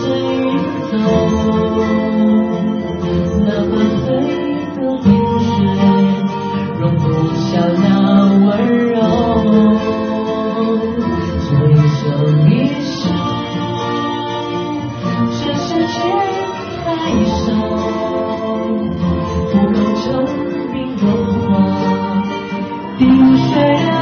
随云走哪怕飞的冰雪容不下那温柔。这一生一世这世界太少足够证明融化冰雪